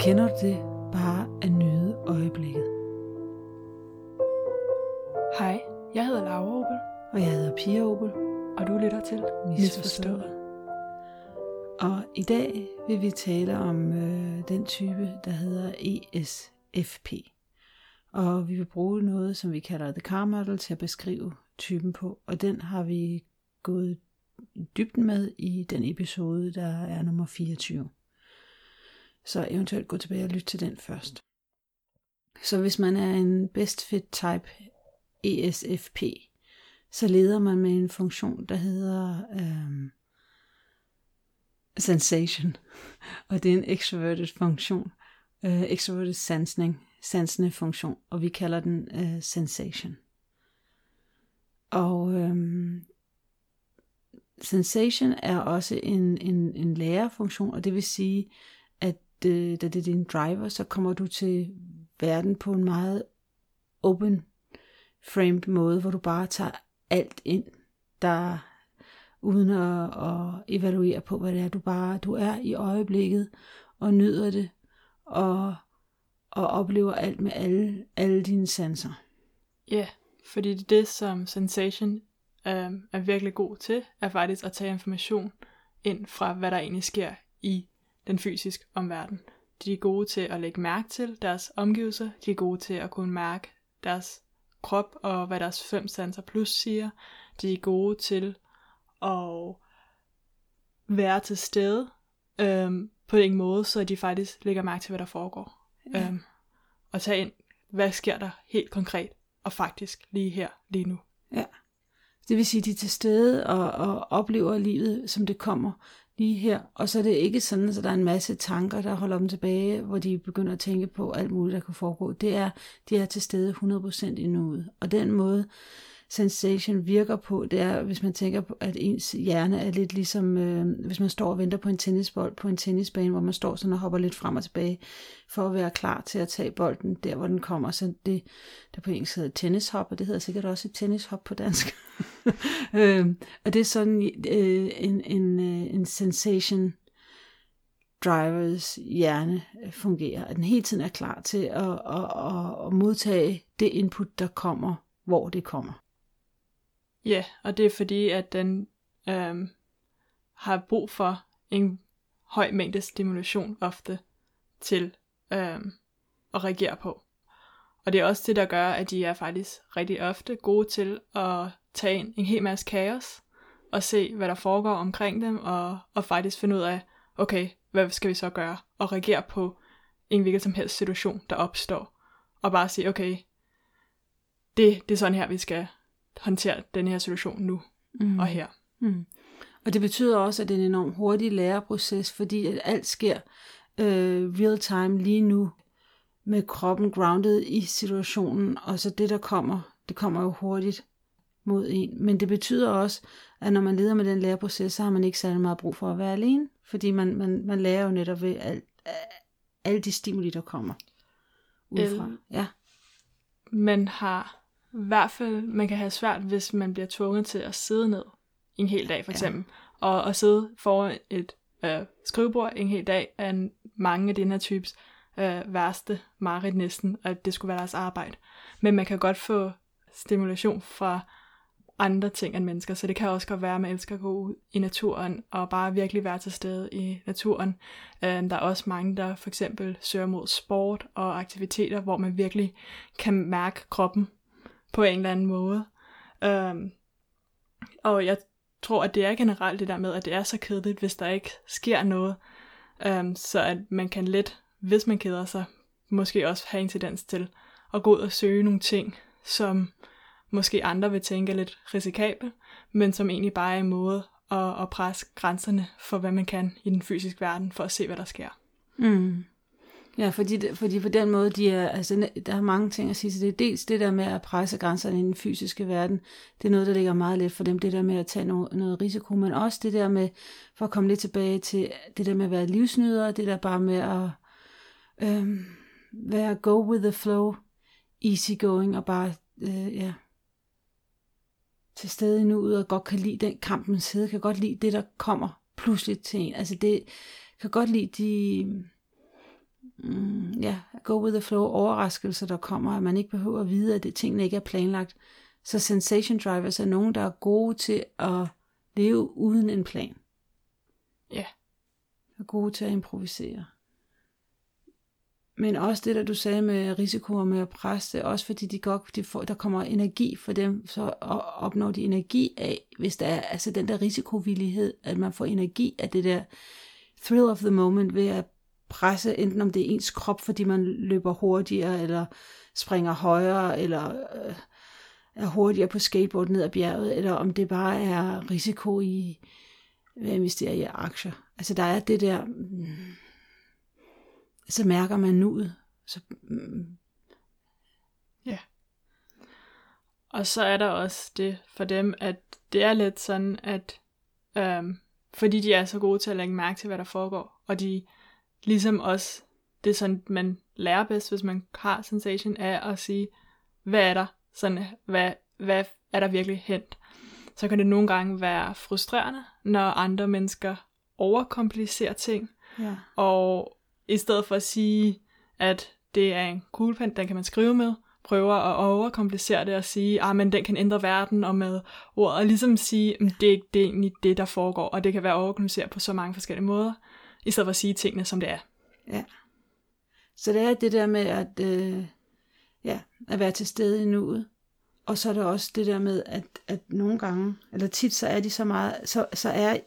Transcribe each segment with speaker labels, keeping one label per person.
Speaker 1: Kender du det bare at nyde øjeblikket?
Speaker 2: Hej, jeg hedder Laura Opel,
Speaker 1: Og jeg hedder Pia Opel.
Speaker 2: og du lytter til
Speaker 1: Misforstået. Og i dag vil vi tale om øh, den type, der hedder ESFP. Og vi vil bruge noget, som vi kalder The Car Model, til at beskrive typen på. Og den har vi gået dybden med i den episode, der er nummer 24. Så eventuelt gå tilbage og lytte til den først. Så hvis man er en best fit type ESFP, så leder man med en funktion, der hedder øhm, sensation. Og det er en extroverted funktion. Øh, extroverted sansning, sansende funktion. Og vi kalder den øh, sensation. Og øhm, sensation er også en, en, en lærerfunktion, og det vil sige, at øh, da det er din driver, så kommer du til verden på en meget open framed måde, hvor du bare tager alt ind, der uden at, at evaluere på, hvad det er. Du bare du er i øjeblikket og nyder det og, og oplever alt med alle, alle dine sanser.
Speaker 2: Ja, fordi det er det, som Sensation øh, er virkelig god til, er faktisk at tage information ind fra, hvad der egentlig sker i den fysiske omverden. De er gode til at lægge mærke til deres omgivelser, de er gode til at kunne mærke deres krop og hvad deres fem sanser plus siger. De er gode til at være til stede øhm, på en måde, så de faktisk lægger mærke til, hvad der foregår. Ja. Øhm, og tage ind, hvad sker der helt konkret og faktisk lige her, lige nu.
Speaker 1: Ja. Det vil sige, at de er til stede og, og oplever livet, som det kommer lige her. Og så er det ikke sådan, at der er en masse tanker, der holder dem tilbage, hvor de begynder at tænke på alt muligt, der kan foregå. Det er, de er til stede 100% i nuet. Og den måde, sensation virker på, det er, hvis man tænker på, at ens hjerne er lidt ligesom, øh, hvis man står og venter på en tennisbold på en tennisbane, hvor man står sådan og hopper lidt frem og tilbage, for at være klar til at tage bolden der, hvor den kommer. Så det, der på engelsk hedder tennishop, og det hedder sikkert også et tennishop på dansk. øh, og det er sådan øh, en, en, øh, en sensation drivers hjerne fungerer. At den hele tiden er klar til at, at, at, at modtage det input, der kommer, hvor det kommer.
Speaker 2: Ja, og det er fordi, at den øhm, har brug for en høj mængde stimulation ofte til øhm, at reagere på. Og det er også det, der gør, at de er faktisk rigtig ofte gode til at tage ind en hel masse kaos, og se, hvad der foregår omkring dem, og, og faktisk finde ud af, okay, hvad skal vi så gøre? Og reagere på en hvilken som helst situation, der opstår. Og bare sige, okay, det, det er sådan her, vi skal håndtere den her situation nu mm. og her.
Speaker 1: Mm. Og det betyder også, at det er en enormt hurtig læreproces, fordi at alt sker øh, real time lige nu med kroppen grounded i situationen, og så det, der kommer, det kommer jo hurtigt mod en. Men det betyder også, at når man leder med den læreproces, så har man ikke særlig meget brug for at være alene, fordi man, man, man lærer jo netop ved al, alle de stimuli, der kommer udefra.
Speaker 2: El-
Speaker 1: Ja.
Speaker 2: Man har i hvert fald, man kan have svært, hvis man bliver tvunget til at sidde ned en hel dag for eksempel, ja. og, og sidde foran et øh, skrivebord en hel dag, er en, mange af den her types øh, værste mareridt næsten, at det skulle være deres arbejde. Men man kan godt få stimulation fra andre ting end mennesker, så det kan også godt være, at man elsker at gå ud i naturen og bare virkelig være til stede i naturen. Øh, der er også mange, der for eksempel søger mod sport og aktiviteter, hvor man virkelig kan mærke kroppen på en eller anden måde. Øhm, og jeg tror, at det er generelt det der med, at det er så kedeligt, hvis der ikke sker noget. øhm, så at man kan let, hvis man keder sig, måske også have en tendens til at gå ud og søge nogle ting, som måske andre vil tænke er lidt risikable, men som egentlig bare er en måde at, at presse grænserne for, hvad man kan i den fysiske verden, for at se, hvad der sker.
Speaker 1: Mm. Ja, fordi, fordi på den måde, de er, altså, der er mange ting at sige til det. Dels det der med at presse grænserne i den fysiske verden, det er noget, der ligger meget let for dem, det der med at tage noget, noget risiko, men også det der med, for at komme lidt tilbage til det der med at være livsnyder, det der bare med at øh, være go with the flow, easy going, og bare, øh, ja, til stede i nuet, og godt kan lide den kampens side, kan godt lide det, der kommer pludseligt til en. Altså det kan godt lide de, mm, ja, go with the flow overraskelser, der kommer, at man ikke behøver at vide, at det, tingene ikke er planlagt. Så sensation drivers er nogen, der er gode til at leve uden en plan.
Speaker 2: Ja.
Speaker 1: Er gode til at improvisere. Men også det, der du sagde med risiko og med at presse, det også fordi de godt, de får, der kommer energi for dem, så opnår de energi af, hvis der er altså den der risikovillighed, at man får energi af det der thrill of the moment ved at presse, enten om det er ens krop, fordi man løber hurtigere, eller springer højere, eller øh, er hurtigere på skateboard ned ad bjerget, eller om det bare er risiko i at investere i aktier. Altså der er det der, mm, så mærker man nuet. Så. Mm.
Speaker 2: Ja. Og så er der også det for dem, at det er lidt sådan, at øhm, fordi de er så gode til at lægge mærke til, hvad der foregår, og de ligesom også, det er sådan, man lærer bedst, hvis man har sensation af at sige, hvad er der, sådan, hvad, hvad er der virkelig hent. Så kan det nogle gange være frustrerende, når andre mennesker overkomplicerer ting,
Speaker 1: ja.
Speaker 2: og i stedet for at sige, at det er en kuglepen, den kan man skrive med, prøver at overkomplicere det og sige, ah, men den kan ændre verden og med ord, og ligesom sige, at det, er, det er egentlig det, der foregår, og det kan være overkompliceret på så mange forskellige måder, i stedet for at sige tingene, som det er.
Speaker 1: Ja. Så det er det der med at, øh, ja, at være til stede i nuet. Og så er der også det der med, at, at nogle gange, eller tit, så er de så meget, så, så er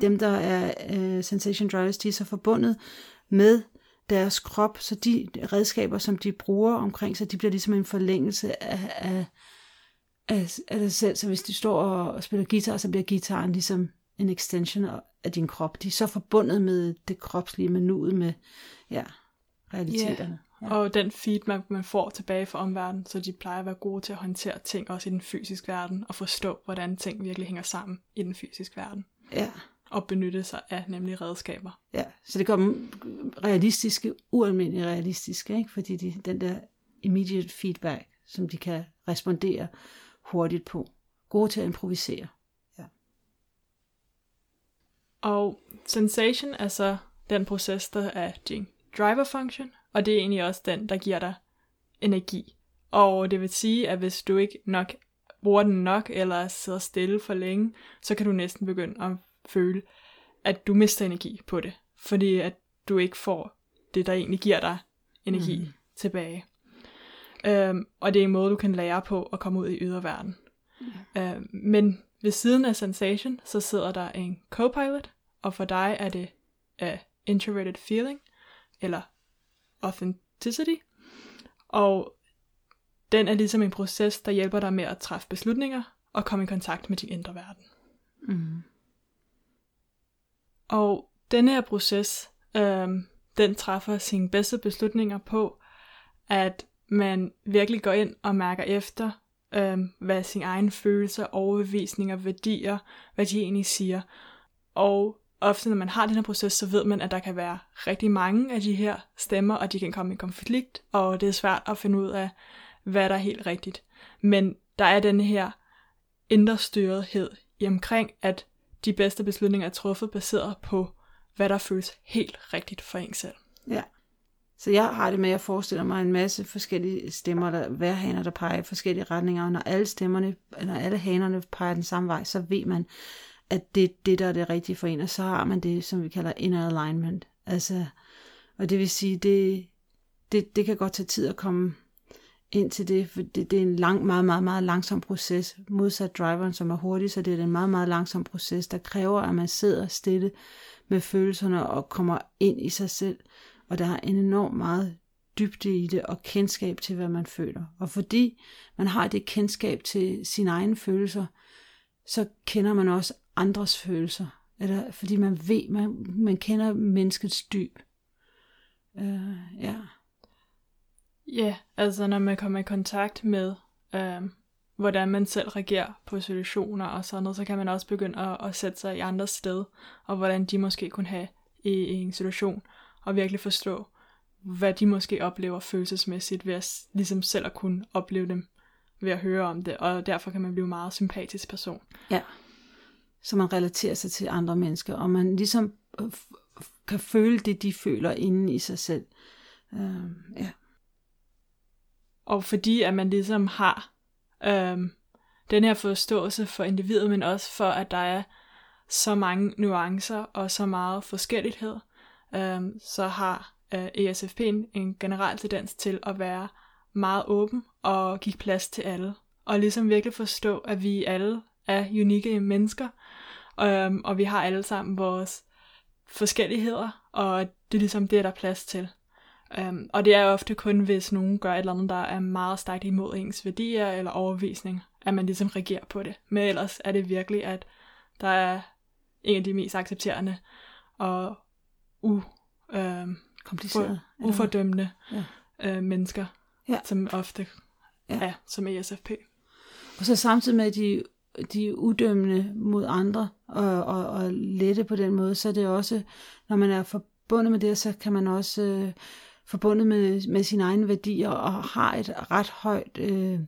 Speaker 1: dem, der er øh, sensation drivers, de er så forbundet med deres krop, så de redskaber, som de bruger omkring sig, de bliver ligesom en forlængelse af, af, af, af sig selv. Så hvis de står og spiller guitar, så bliver gitaren ligesom en extension af din krop. De er så forbundet med det kropslige, med nuet, med ja, realiteterne.
Speaker 2: Yeah. Ja. Og den feedback, man får tilbage fra omverdenen, så de plejer at være gode til at håndtere ting også i den fysiske verden, og forstå, hvordan ting virkelig hænger sammen i den fysiske verden.
Speaker 1: Ja
Speaker 2: og benytte sig af nemlig redskaber.
Speaker 1: Ja, så det kommer realistiske, ualmindeligt realistiske, ikke? fordi de, den der immediate feedback, som de kan respondere hurtigt på. Gode til at improvisere.
Speaker 2: Og sensation er så den proces, der er din driver function, og det er egentlig også den, der giver dig energi. Og det vil sige, at hvis du ikke nok bruger den nok, eller sidder stille for længe, så kan du næsten begynde at føle, at du mister energi på det, fordi at du ikke får det, der egentlig giver dig energi mm. tilbage. Øhm, og det er en måde, du kan lære på at komme ud i yderverden. Mm. Øhm, men ved siden af Sensation, så sidder der en co-pilot, og for dig er det uh, Introverted Feeling, eller Authenticity. Og den er ligesom en proces, der hjælper dig med at træffe beslutninger og komme i kontakt med din indre verden.
Speaker 1: Mm.
Speaker 2: Og denne her proces, øh, den træffer sine bedste beslutninger på, at man virkelig går ind og mærker efter, øh, hvad sine egne følelser, overbevisninger, værdier, hvad de egentlig siger. Og ofte når man har den her proces, så ved man, at der kan være rigtig mange af de her stemmer, og de kan komme i konflikt, og det er svært at finde ud af, hvad der er helt rigtigt. Men der er den her indre styrethed i omkring, at de bedste beslutninger er truffet baseret på, hvad der føles helt rigtigt for en selv.
Speaker 1: Ja. Så jeg har det med, at jeg forestiller mig en masse forskellige stemmer, der, hver haner, der peger i forskellige retninger, og når alle stemmerne, når alle hanerne peger den samme vej, så ved man, at det er det, der er det rigtige for en, og så har man det, som vi kalder inner alignment. Altså, og det vil sige, det, det, det kan godt tage tid at komme ind til det, for det, det er en lang, meget, meget, meget langsom proces, modsat driveren, som er hurtig, så det er en meget, meget langsom proces, der kræver, at man sidder stille med følelserne og kommer ind i sig selv, og der er en enorm meget dybde i det, og kendskab til, hvad man føler. Og fordi man har det kendskab til sine egne følelser, så kender man også andres følelser. Eller fordi man ved, man, man kender menneskets dyb. Uh, ja.
Speaker 2: Ja, altså når man kommer i kontakt med, øh, hvordan man selv reagerer på situationer og sådan noget, så kan man også begynde at, at sætte sig i andres sted, og hvordan de måske kunne have i, i en situation, og virkelig forstå, hvad de måske oplever følelsesmæssigt ved at ligesom selv at kunne opleve dem ved at høre om det, og derfor kan man blive en meget sympatisk person.
Speaker 1: Ja. Så man relaterer sig til andre mennesker, og man ligesom øh, kan føle det, de føler inde i sig selv. Øh, ja.
Speaker 2: Og fordi at man ligesom har øh, den her forståelse for individet, men også for, at der er så mange nuancer og så meget forskellighed, øh, så har øh, ESFP'en en generel tendens til at være meget åben og give plads til alle. Og ligesom virkelig forstå, at vi alle er unikke mennesker, øhm, og vi har alle sammen vores forskelligheder, og det er ligesom det, der er plads til. Um, og det er ofte kun, hvis nogen gør et eller andet, der er meget stærkt imod ens værdier eller overvisning, at man ligesom reagerer på det. Men ellers er det virkelig, at der er en af de mest accepterende og u, øh,
Speaker 1: Kompliceret.
Speaker 2: For, ufordømmende
Speaker 1: ja.
Speaker 2: øh, mennesker,
Speaker 1: ja.
Speaker 2: som ofte ja. er som ESFP.
Speaker 1: Og så samtidig med, at de, de er udømmende mod andre og, og, og lette på den måde, så er det også, når man er forbundet med det, så kan man også øh, forbundet med, med sine egne værdier og har et ret højt, øh,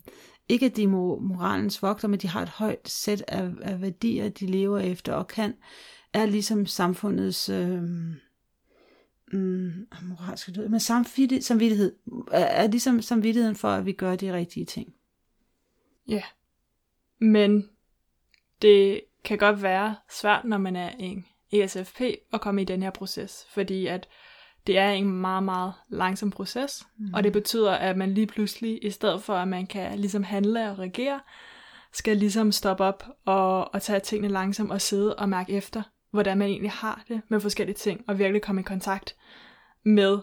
Speaker 1: ikke at de er moralens vogter, men de har et højt sæt af, af værdier, de lever efter og kan, er ligesom samfundets øh, mm, ah, moralsk død, men samvittighed, samvittighed er, er ligesom samvittigheden for, at vi gør de rigtige ting.
Speaker 2: Ja, men det kan godt være svært, når man er en ESFP, at komme i den her proces, fordi at det er en meget, meget langsom proces, mm. og det betyder, at man lige pludselig, i stedet for at man kan ligesom handle og reagere, skal ligesom stoppe op og, og tage tingene langsomt og sidde og mærke efter, hvordan man egentlig har det med forskellige ting, og virkelig komme i kontakt med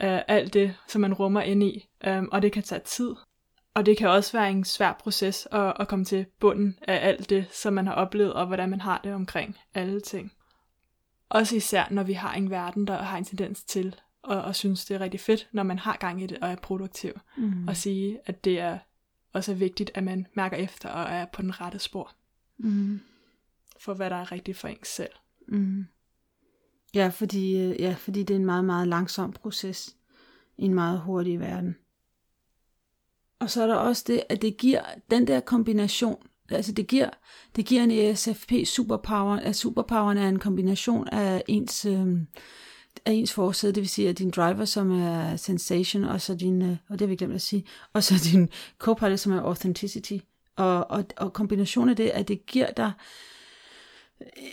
Speaker 2: øh, alt det, som man rummer ind i, um, og det kan tage tid. Og det kan også være en svær proces at, at komme til bunden af alt det, som man har oplevet, og hvordan man har det omkring alle ting. Også især, når vi har en verden, der har en tendens til at, at synes, det er rigtig fedt, når man har gang i det og er produktiv. Mm. Og sige, at det er også er vigtigt, at man mærker efter og er på den rette spor. Mm. For hvad der er rigtigt for en selv.
Speaker 1: Mm. Ja, fordi, øh, ja, fordi det er en meget, meget langsom proces i en meget hurtig verden. Og så er der også det, at det giver den der kombination altså det giver, det giver en ESFP superpower, at superpoweren er en kombination af ens, øh, af ens forsæde, det vil sige at din driver, som er sensation, og så din, øh, og det har vi glemt at sige, og så din copilot, som er authenticity. Og, og, og kombinationen af det, at det giver dig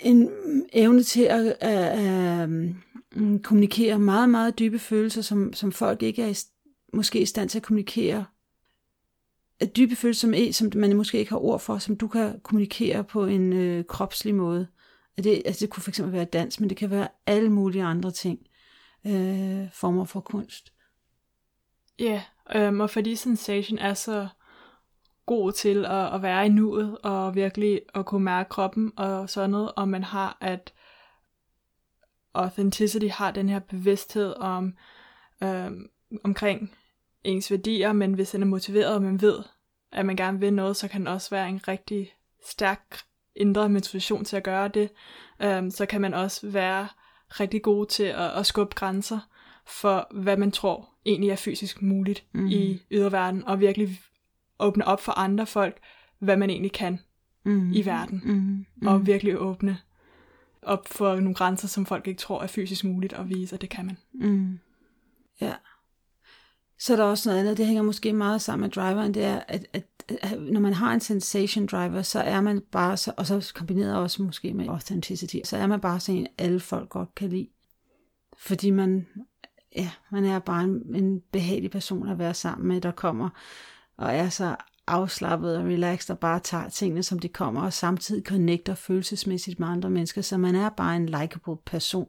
Speaker 1: en evne til at, at, at, at kommunikere meget, meget dybe følelser, som, som folk ikke er i, måske i stand til at kommunikere dybe følelser, som, er, som man måske ikke har ord for, som du kan kommunikere på en øh, kropslig måde. At det, altså det kunne fx være dans, men det kan være alle mulige andre ting. Øh, former for kunst.
Speaker 2: Ja, yeah, øhm, og fordi Sensation er så god til at, at være i nuet, og virkelig at kunne mærke kroppen og sådan noget, og man har, at Authenticity har den her bevidsthed om øhm, omkring ens værdier, men hvis den er motiveret, og man ved, at man gerne vil noget, så kan den også være en rigtig stærk indre motivation til at gøre det. Um, så kan man også være rigtig god til at, at skubbe grænser for, hvad man tror egentlig er fysisk muligt mm. i yderverden, og virkelig åbne op for andre folk, hvad man egentlig kan mm. i verden. Mm. Mm. Og virkelig åbne op for nogle grænser, som folk ikke tror er fysisk muligt at vise, at det kan man.
Speaker 1: Mm. Ja. Så er der også noget andet, det hænger måske meget sammen med driveren, det er, at, at, at når man har en sensation driver, så er man bare, så, og så kombineret også måske med authenticity, så er man bare sådan en, alle folk godt kan lide. Fordi man, ja, man er bare en, en behagelig person at være sammen med, der kommer og er så afslappet og relaxed og bare tager tingene, som de kommer, og samtidig connecter følelsesmæssigt med andre mennesker, så man er bare en likable person.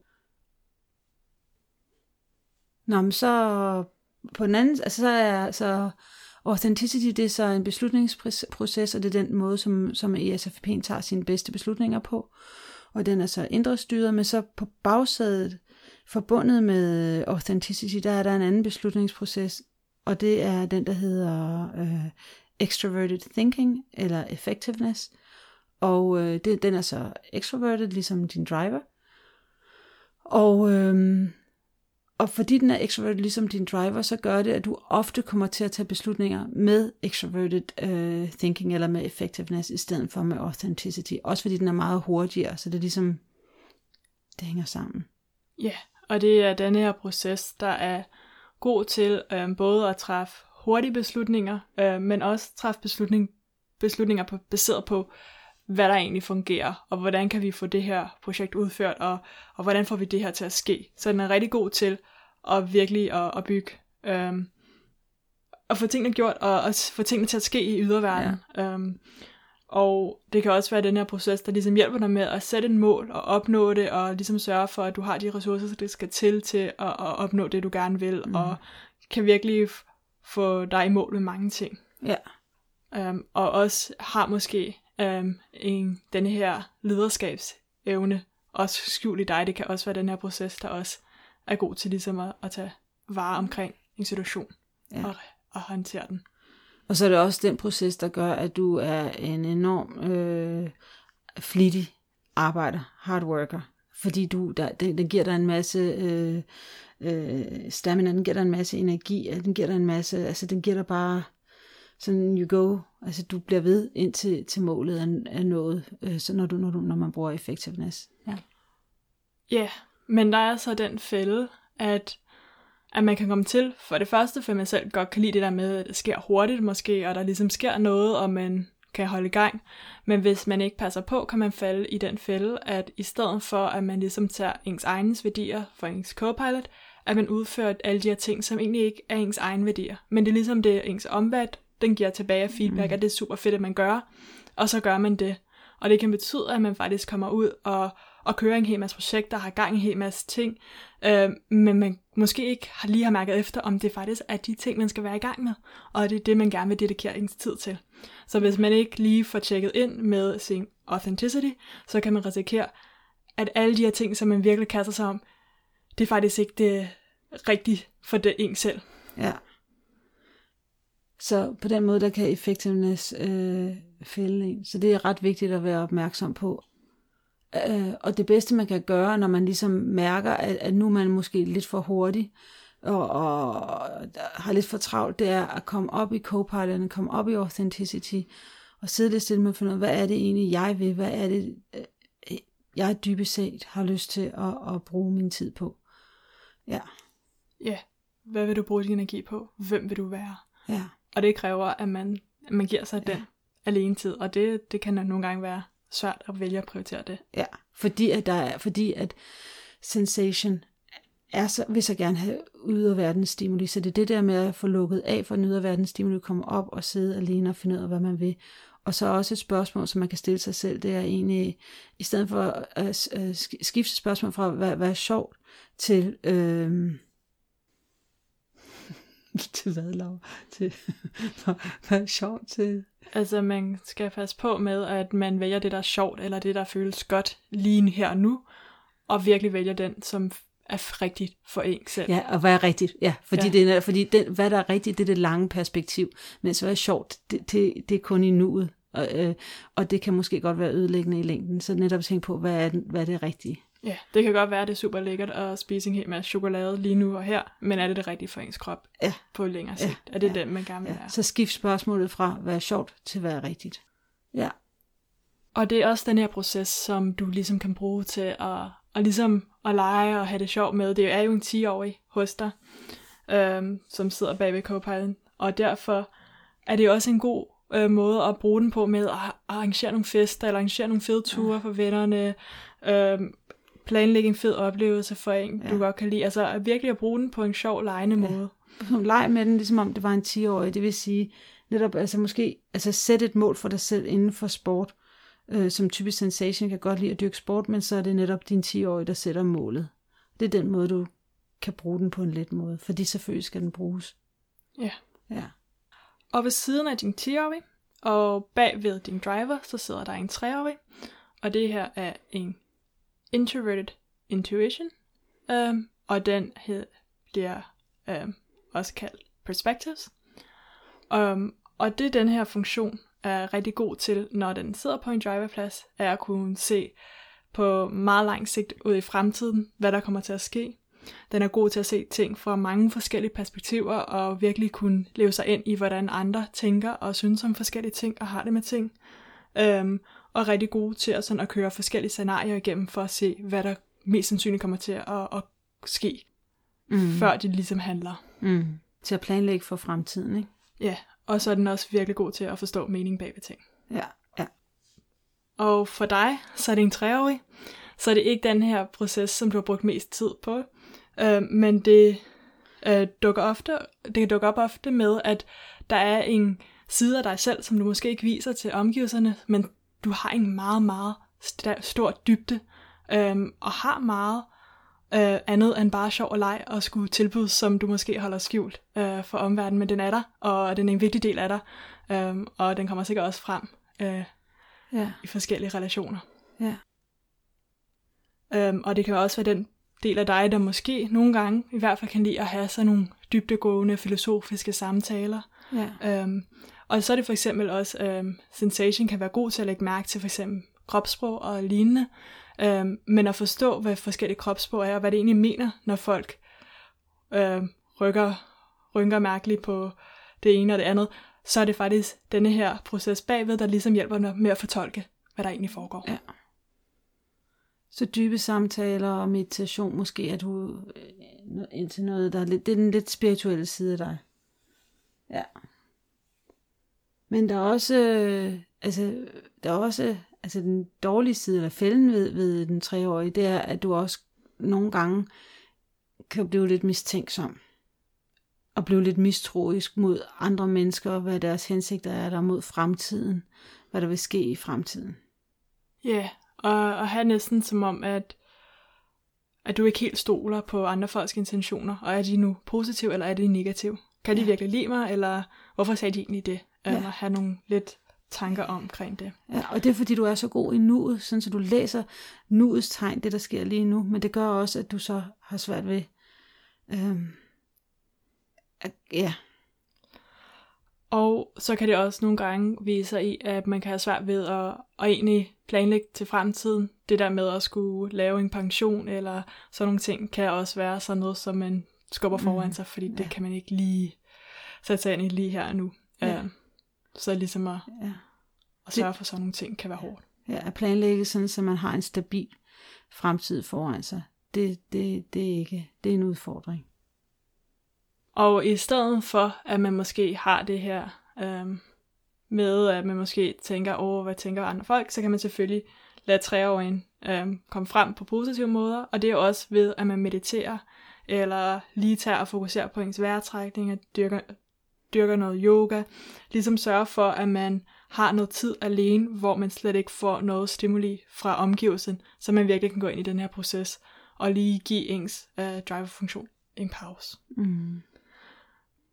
Speaker 1: Nå, men så på den anden, altså så er så authenticity, det er så en beslutningsproces, og det er den måde, som, som ESFP'en tager sine bedste beslutninger på. Og den er så indre styret, men så på bagsædet, forbundet med authenticity, der er der en anden beslutningsproces, og det er den, der hedder øh, extroverted thinking, eller effectiveness. Og øh, det, den er så extroverted, ligesom din driver. Og, øh, og fordi den er extroverted ligesom din driver, så gør det, at du ofte kommer til at tage beslutninger med extroverted uh, thinking eller med effectiveness i stedet for med authenticity. Også fordi den er meget hurtigere, så det er ligesom, det hænger sammen.
Speaker 2: Ja, og det er denne her proces, der er god til øh, både at træffe hurtige beslutninger, øh, men også træffe beslutning, beslutninger på, baseret på, hvad der egentlig fungerer, og hvordan kan vi få det her projekt udført, og, og hvordan får vi det her til at ske. Så den er rigtig god til at virkelig at, at bygge, øhm, at få tingene gjort, og at få tingene til at ske i yderverden. Ja. Øhm, og det kan også være den her proces, der ligesom hjælper dig med at sætte et mål og opnå det, og ligesom sørge for, at du har de ressourcer, der skal til til at, at opnå det, du gerne vil, mm. og kan virkelig få dig i mål med mange ting.
Speaker 1: Ja.
Speaker 2: Um, og også har måske um, en, denne her lederskabsevne også skjult i dig. Det kan også være den her proces, der også er god til ligesom at, at tage vare omkring en situation ja. og, og håndtere den.
Speaker 1: Og så er det også den proces, der gør, at du er en enorm øh, flittig arbejder, hard worker. Fordi du, der, den, den giver dig en masse øh, øh, stamina, den giver dig en masse energi, den giver dig en masse, altså den giver dig bare sådan you go, altså du bliver ved indtil til målet er, er nået, øh, så når, du, når, du, når man bruger effectiveness. Ja.
Speaker 2: Ja, yeah, men der er så den fælde, at at man kan komme til, for det første, for man selv godt kan lide det der med, at det sker hurtigt måske, og der ligesom sker noget, og man kan holde i gang. Men hvis man ikke passer på, kan man falde i den fælde, at i stedet for, at man ligesom tager ens egnes værdier for ens co-pilot, at man udfører alle de her ting, som egentlig ikke er ens egen værdier. Men det er ligesom det, ens omvat, den giver tilbage feedback, mm. at det er super fedt, at man gør, og så gør man det. Og det kan betyde, at man faktisk kommer ud og, og kører en hel masse projekter, har gang i en hel masse ting, øh, men man måske ikke har lige har mærket efter, om det faktisk er de ting, man skal være i gang med, og det er det, man gerne vil dedikere ens tid til. Så hvis man ikke lige får tjekket ind med sin authenticity, så kan man risikere, at alle de her ting, som man virkelig kaster sig om, det er faktisk ikke det rigtige for det en selv.
Speaker 1: Ja. Så på den måde, der kan effectiveness øh, fælde en. Så det er ret vigtigt at være opmærksom på. Øh, og det bedste, man kan gøre, når man ligesom mærker, at, at nu er man måske lidt for hurtig, og, og har lidt for travlt, det er at komme op i co-piloten, komme op i authenticity, og sidde lidt stille med at finde ud af, hvad er det egentlig, jeg vil, hvad er det, øh, jeg dybest set har lyst til at, at bruge min tid på. Ja.
Speaker 2: Ja, hvad vil du bruge din energi på? Hvem vil du være?
Speaker 1: Ja.
Speaker 2: Og det kræver, at man, at man giver sig ja. den alene tid, og det, det kan nogle gange være svært at vælge at prioritere det.
Speaker 1: Ja, fordi at, der er, fordi at sensation er så, vil så gerne have yderverdens stimuli, så det er det der med at få lukket af for en yderverdens stimuli, komme op og sidde alene og finde ud af, hvad man vil. Og så også et spørgsmål, som man kan stille sig selv, det er egentlig, i stedet for at skifte spørgsmål fra, hvad, hvad er sjovt, til, øh, til hvad, Laura? Til, hvad er sjovt til?
Speaker 2: Altså, man skal passe på med, at man vælger det, der er sjovt, eller det, der føles godt lige her og nu, og virkelig vælger den, som er rigtigt for en selv.
Speaker 1: Ja, og hvad er rigtigt? Ja, fordi, ja. Det er, fordi den, hvad der er rigtigt, det er det lange perspektiv, mens hvad er sjovt, det, det, det er kun i nuet, og, øh, og det kan måske godt være ødelæggende i længden, så netop tænke på, hvad er, hvad er det rigtige?
Speaker 2: Ja, det kan godt være, at det er super lækkert at spise en hel masse chokolade lige nu og her, men er det det rigtige for ens krop
Speaker 1: ja.
Speaker 2: på længere sigt? Ja. Er det
Speaker 1: ja.
Speaker 2: den, man gerne vil ja.
Speaker 1: Så skift spørgsmålet fra, hvad er sjovt, til hvad er rigtigt. Ja.
Speaker 2: Og det er også den her proces, som du ligesom kan bruge til at, at ligesom at lege og have det sjovt med. Det er jo en 10-årig hos dig, øhm, som sidder bag ved Copilot, og derfor er det også en god øh, måde at bruge den på med at arrangere nogle fester, eller arrangere nogle fede ture ja. for vennerne, øhm, planlægge en fed oplevelse for en, ja. du godt kan lide. Altså at virkelig at bruge den på en sjov, lejende ja. måde.
Speaker 1: Som leg med den, ligesom om det var en 10-årig. Det vil sige, netop altså måske altså sætte et mål for dig selv inden for sport. Øh, som typisk sensation kan godt lide at dyrke sport, men så er det netop din 10-årige, der sætter målet. Det er den måde, du kan bruge den på en let måde, fordi selvfølgelig skal den bruges.
Speaker 2: Ja.
Speaker 1: Ja.
Speaker 2: Og ved siden af din 10-årige, og bag ved din driver, så sidder der en 3-årig. Og det her er en Introverted Intuition, um, og den hed, bliver um, også kaldt Perspectives. Um, og det den her funktion er rigtig god til, når den sidder på en driverplads, er at kunne se på meget lang sigt ud i fremtiden, hvad der kommer til at ske. den er god til at se ting fra mange forskellige perspektiver, og virkelig kunne leve sig ind i, hvordan andre tænker og synes om forskellige ting, og har det med ting. Øhm, og rigtig god til at, sådan at køre forskellige scenarier igennem, for at se, hvad der mest sandsynligt kommer til at, at ske, mm. før de ligesom handler.
Speaker 1: Mm. Til at planlægge for fremtiden, ikke?
Speaker 2: Ja, og så er den også virkelig god til at forstå mening bag ved ting.
Speaker 1: Ja, ja.
Speaker 2: Og for dig, så er det en treårig, så er det ikke den her proces, som du har brugt mest tid på, øh, men det øh, dukker ofte, det kan dukke op ofte med, at der er en side af dig selv, som du måske ikke viser til omgivelserne, men du har en meget, meget stor dybde, øh, og har meget øh, andet end bare sjov og leg og skulle tilbyde, som du måske holder skjult øh, for omverdenen, men den er der, og den er en vigtig del af dig, øh, og den kommer sikkert også frem øh, ja. i forskellige relationer.
Speaker 1: Ja.
Speaker 2: Øhm, og det kan også være den del af dig, der måske nogle gange i hvert fald kan lide at have sådan nogle dybdegående filosofiske samtaler.
Speaker 1: Ja.
Speaker 2: Øhm, og så er det for eksempel også, øh, sensation kan være god til at lægge mærke til for eksempel kropssprog og lignende, øh, men at forstå, hvad forskellige kropssprog er, og hvad det egentlig mener, når folk øh, rykker, rynker mærkeligt på det ene og det andet, så er det faktisk denne her proces bagved, der ligesom hjælper dig med at fortolke, hvad der egentlig foregår.
Speaker 1: Ja. Så dybe samtaler og meditation, måske at du øh, ind til noget, der er lidt, det er den lidt spirituelle side af dig. Ja. Men der er også, øh, altså, der er også, altså den dårlige side, eller fælden ved, ved den treårige, det er, at du også nogle gange kan blive lidt mistænksom. Og blive lidt mistroisk mod andre mennesker, hvad deres hensigter er der mod fremtiden. Hvad der vil ske i fremtiden.
Speaker 2: Ja, yeah, og, og have næsten som om, at, at du ikke helt stoler på andre folks intentioner, og er de nu positive, eller er de negative? Kan de ja. virkelig lide mig, eller hvorfor sagde de egentlig det? Ja. Eller have nogle lidt tanker omkring det.
Speaker 1: Ja, og det er fordi, du er så god i nuet, sådan så du læser nuets tegn, det der sker lige nu, men det gør også, at du så har svært ved, øhm, at, ja,
Speaker 2: og så kan det også nogle gange vise sig i, at man kan have svært ved at, at egentlig planlægge til fremtiden. Det der med at skulle lave en pension eller sådan nogle ting, kan også være sådan noget, som man skubber mm. foran sig, fordi ja. det kan man ikke lige sætte sig ind i lige her og nu. Ja. Uh, så ligesom at, ja. at sørge for sådan nogle ting kan være hårdt.
Speaker 1: Ja, at planlægge sådan, så man har en stabil fremtid foran sig, det, det, det, er ikke, det er en udfordring.
Speaker 2: Og i stedet for, at man måske har det her øhm, med, at man måske tænker, åh, hvad tænker andre folk, så kan man selvfølgelig lade treåringen øhm, komme frem på positive måder, og det er også ved, at man mediterer, eller lige tager og fokuserer på ens vejrtrækning, og dyrker, dyrker noget yoga, ligesom sørge for, at man har noget tid alene, hvor man slet ikke får noget stimuli fra omgivelsen, så man virkelig kan gå ind i den her proces, og lige give ens øh, driverfunktion en pause.
Speaker 1: Mm.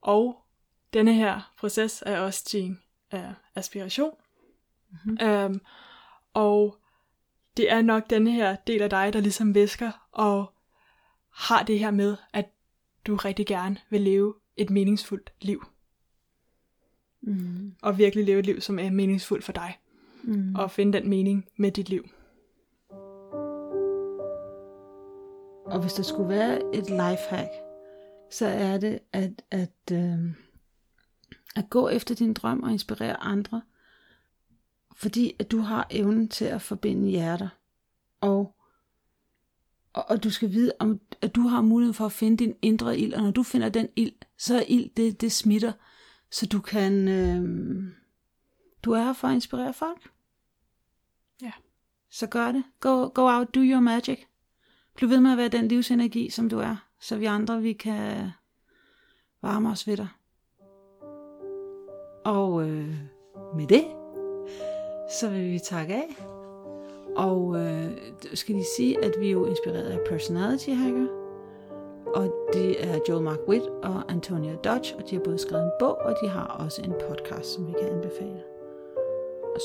Speaker 2: Og denne her proces er også din uh, aspiration. Mm-hmm. Um, og det er nok denne her del af dig, der ligesom visker og har det her med, at du rigtig gerne vil leve et meningsfuldt liv.
Speaker 1: Mm.
Speaker 2: Og virkelig leve et liv, som er meningsfuldt for dig. Mm. Og finde den mening med dit liv.
Speaker 1: Og hvis der skulle være et lifehack, så er det at, at, øh, at gå efter din drøm og inspirere andre. Fordi at du har evnen til at forbinde hjerter. Og, og, og du skal vide, om, at du har muligheden for at finde din indre ild. Og når du finder den ild, så er ild, det, det smitter. Så du kan... Øh, du er her for at inspirere folk.
Speaker 2: Ja.
Speaker 1: Så gør det. Go, go out, do your magic. Bliv ved med at være den livsenergi, som du er så vi andre vi kan varme os ved dig. Og øh, med det, så vil vi takke af. Og øh, skal lige sige, at vi er jo inspireret af Personality Hacker. Det er Joel Mark Witt og Antonia Dodge, og de har både skrevet en bog, og de har også en podcast, som vi kan anbefale.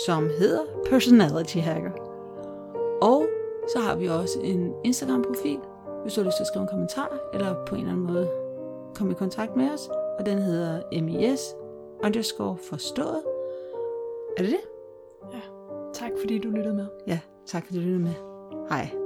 Speaker 1: Som hedder Personality Hacker. Og så har vi også en Instagram-profil, hvis du har lyst til at skrive en kommentar, eller på en eller anden måde komme i kontakt med os. Og den hedder MIS underscore forstået. Er det det?
Speaker 2: Ja. Tak fordi du lyttede med.
Speaker 1: Ja, tak fordi du lyttede med. Hej.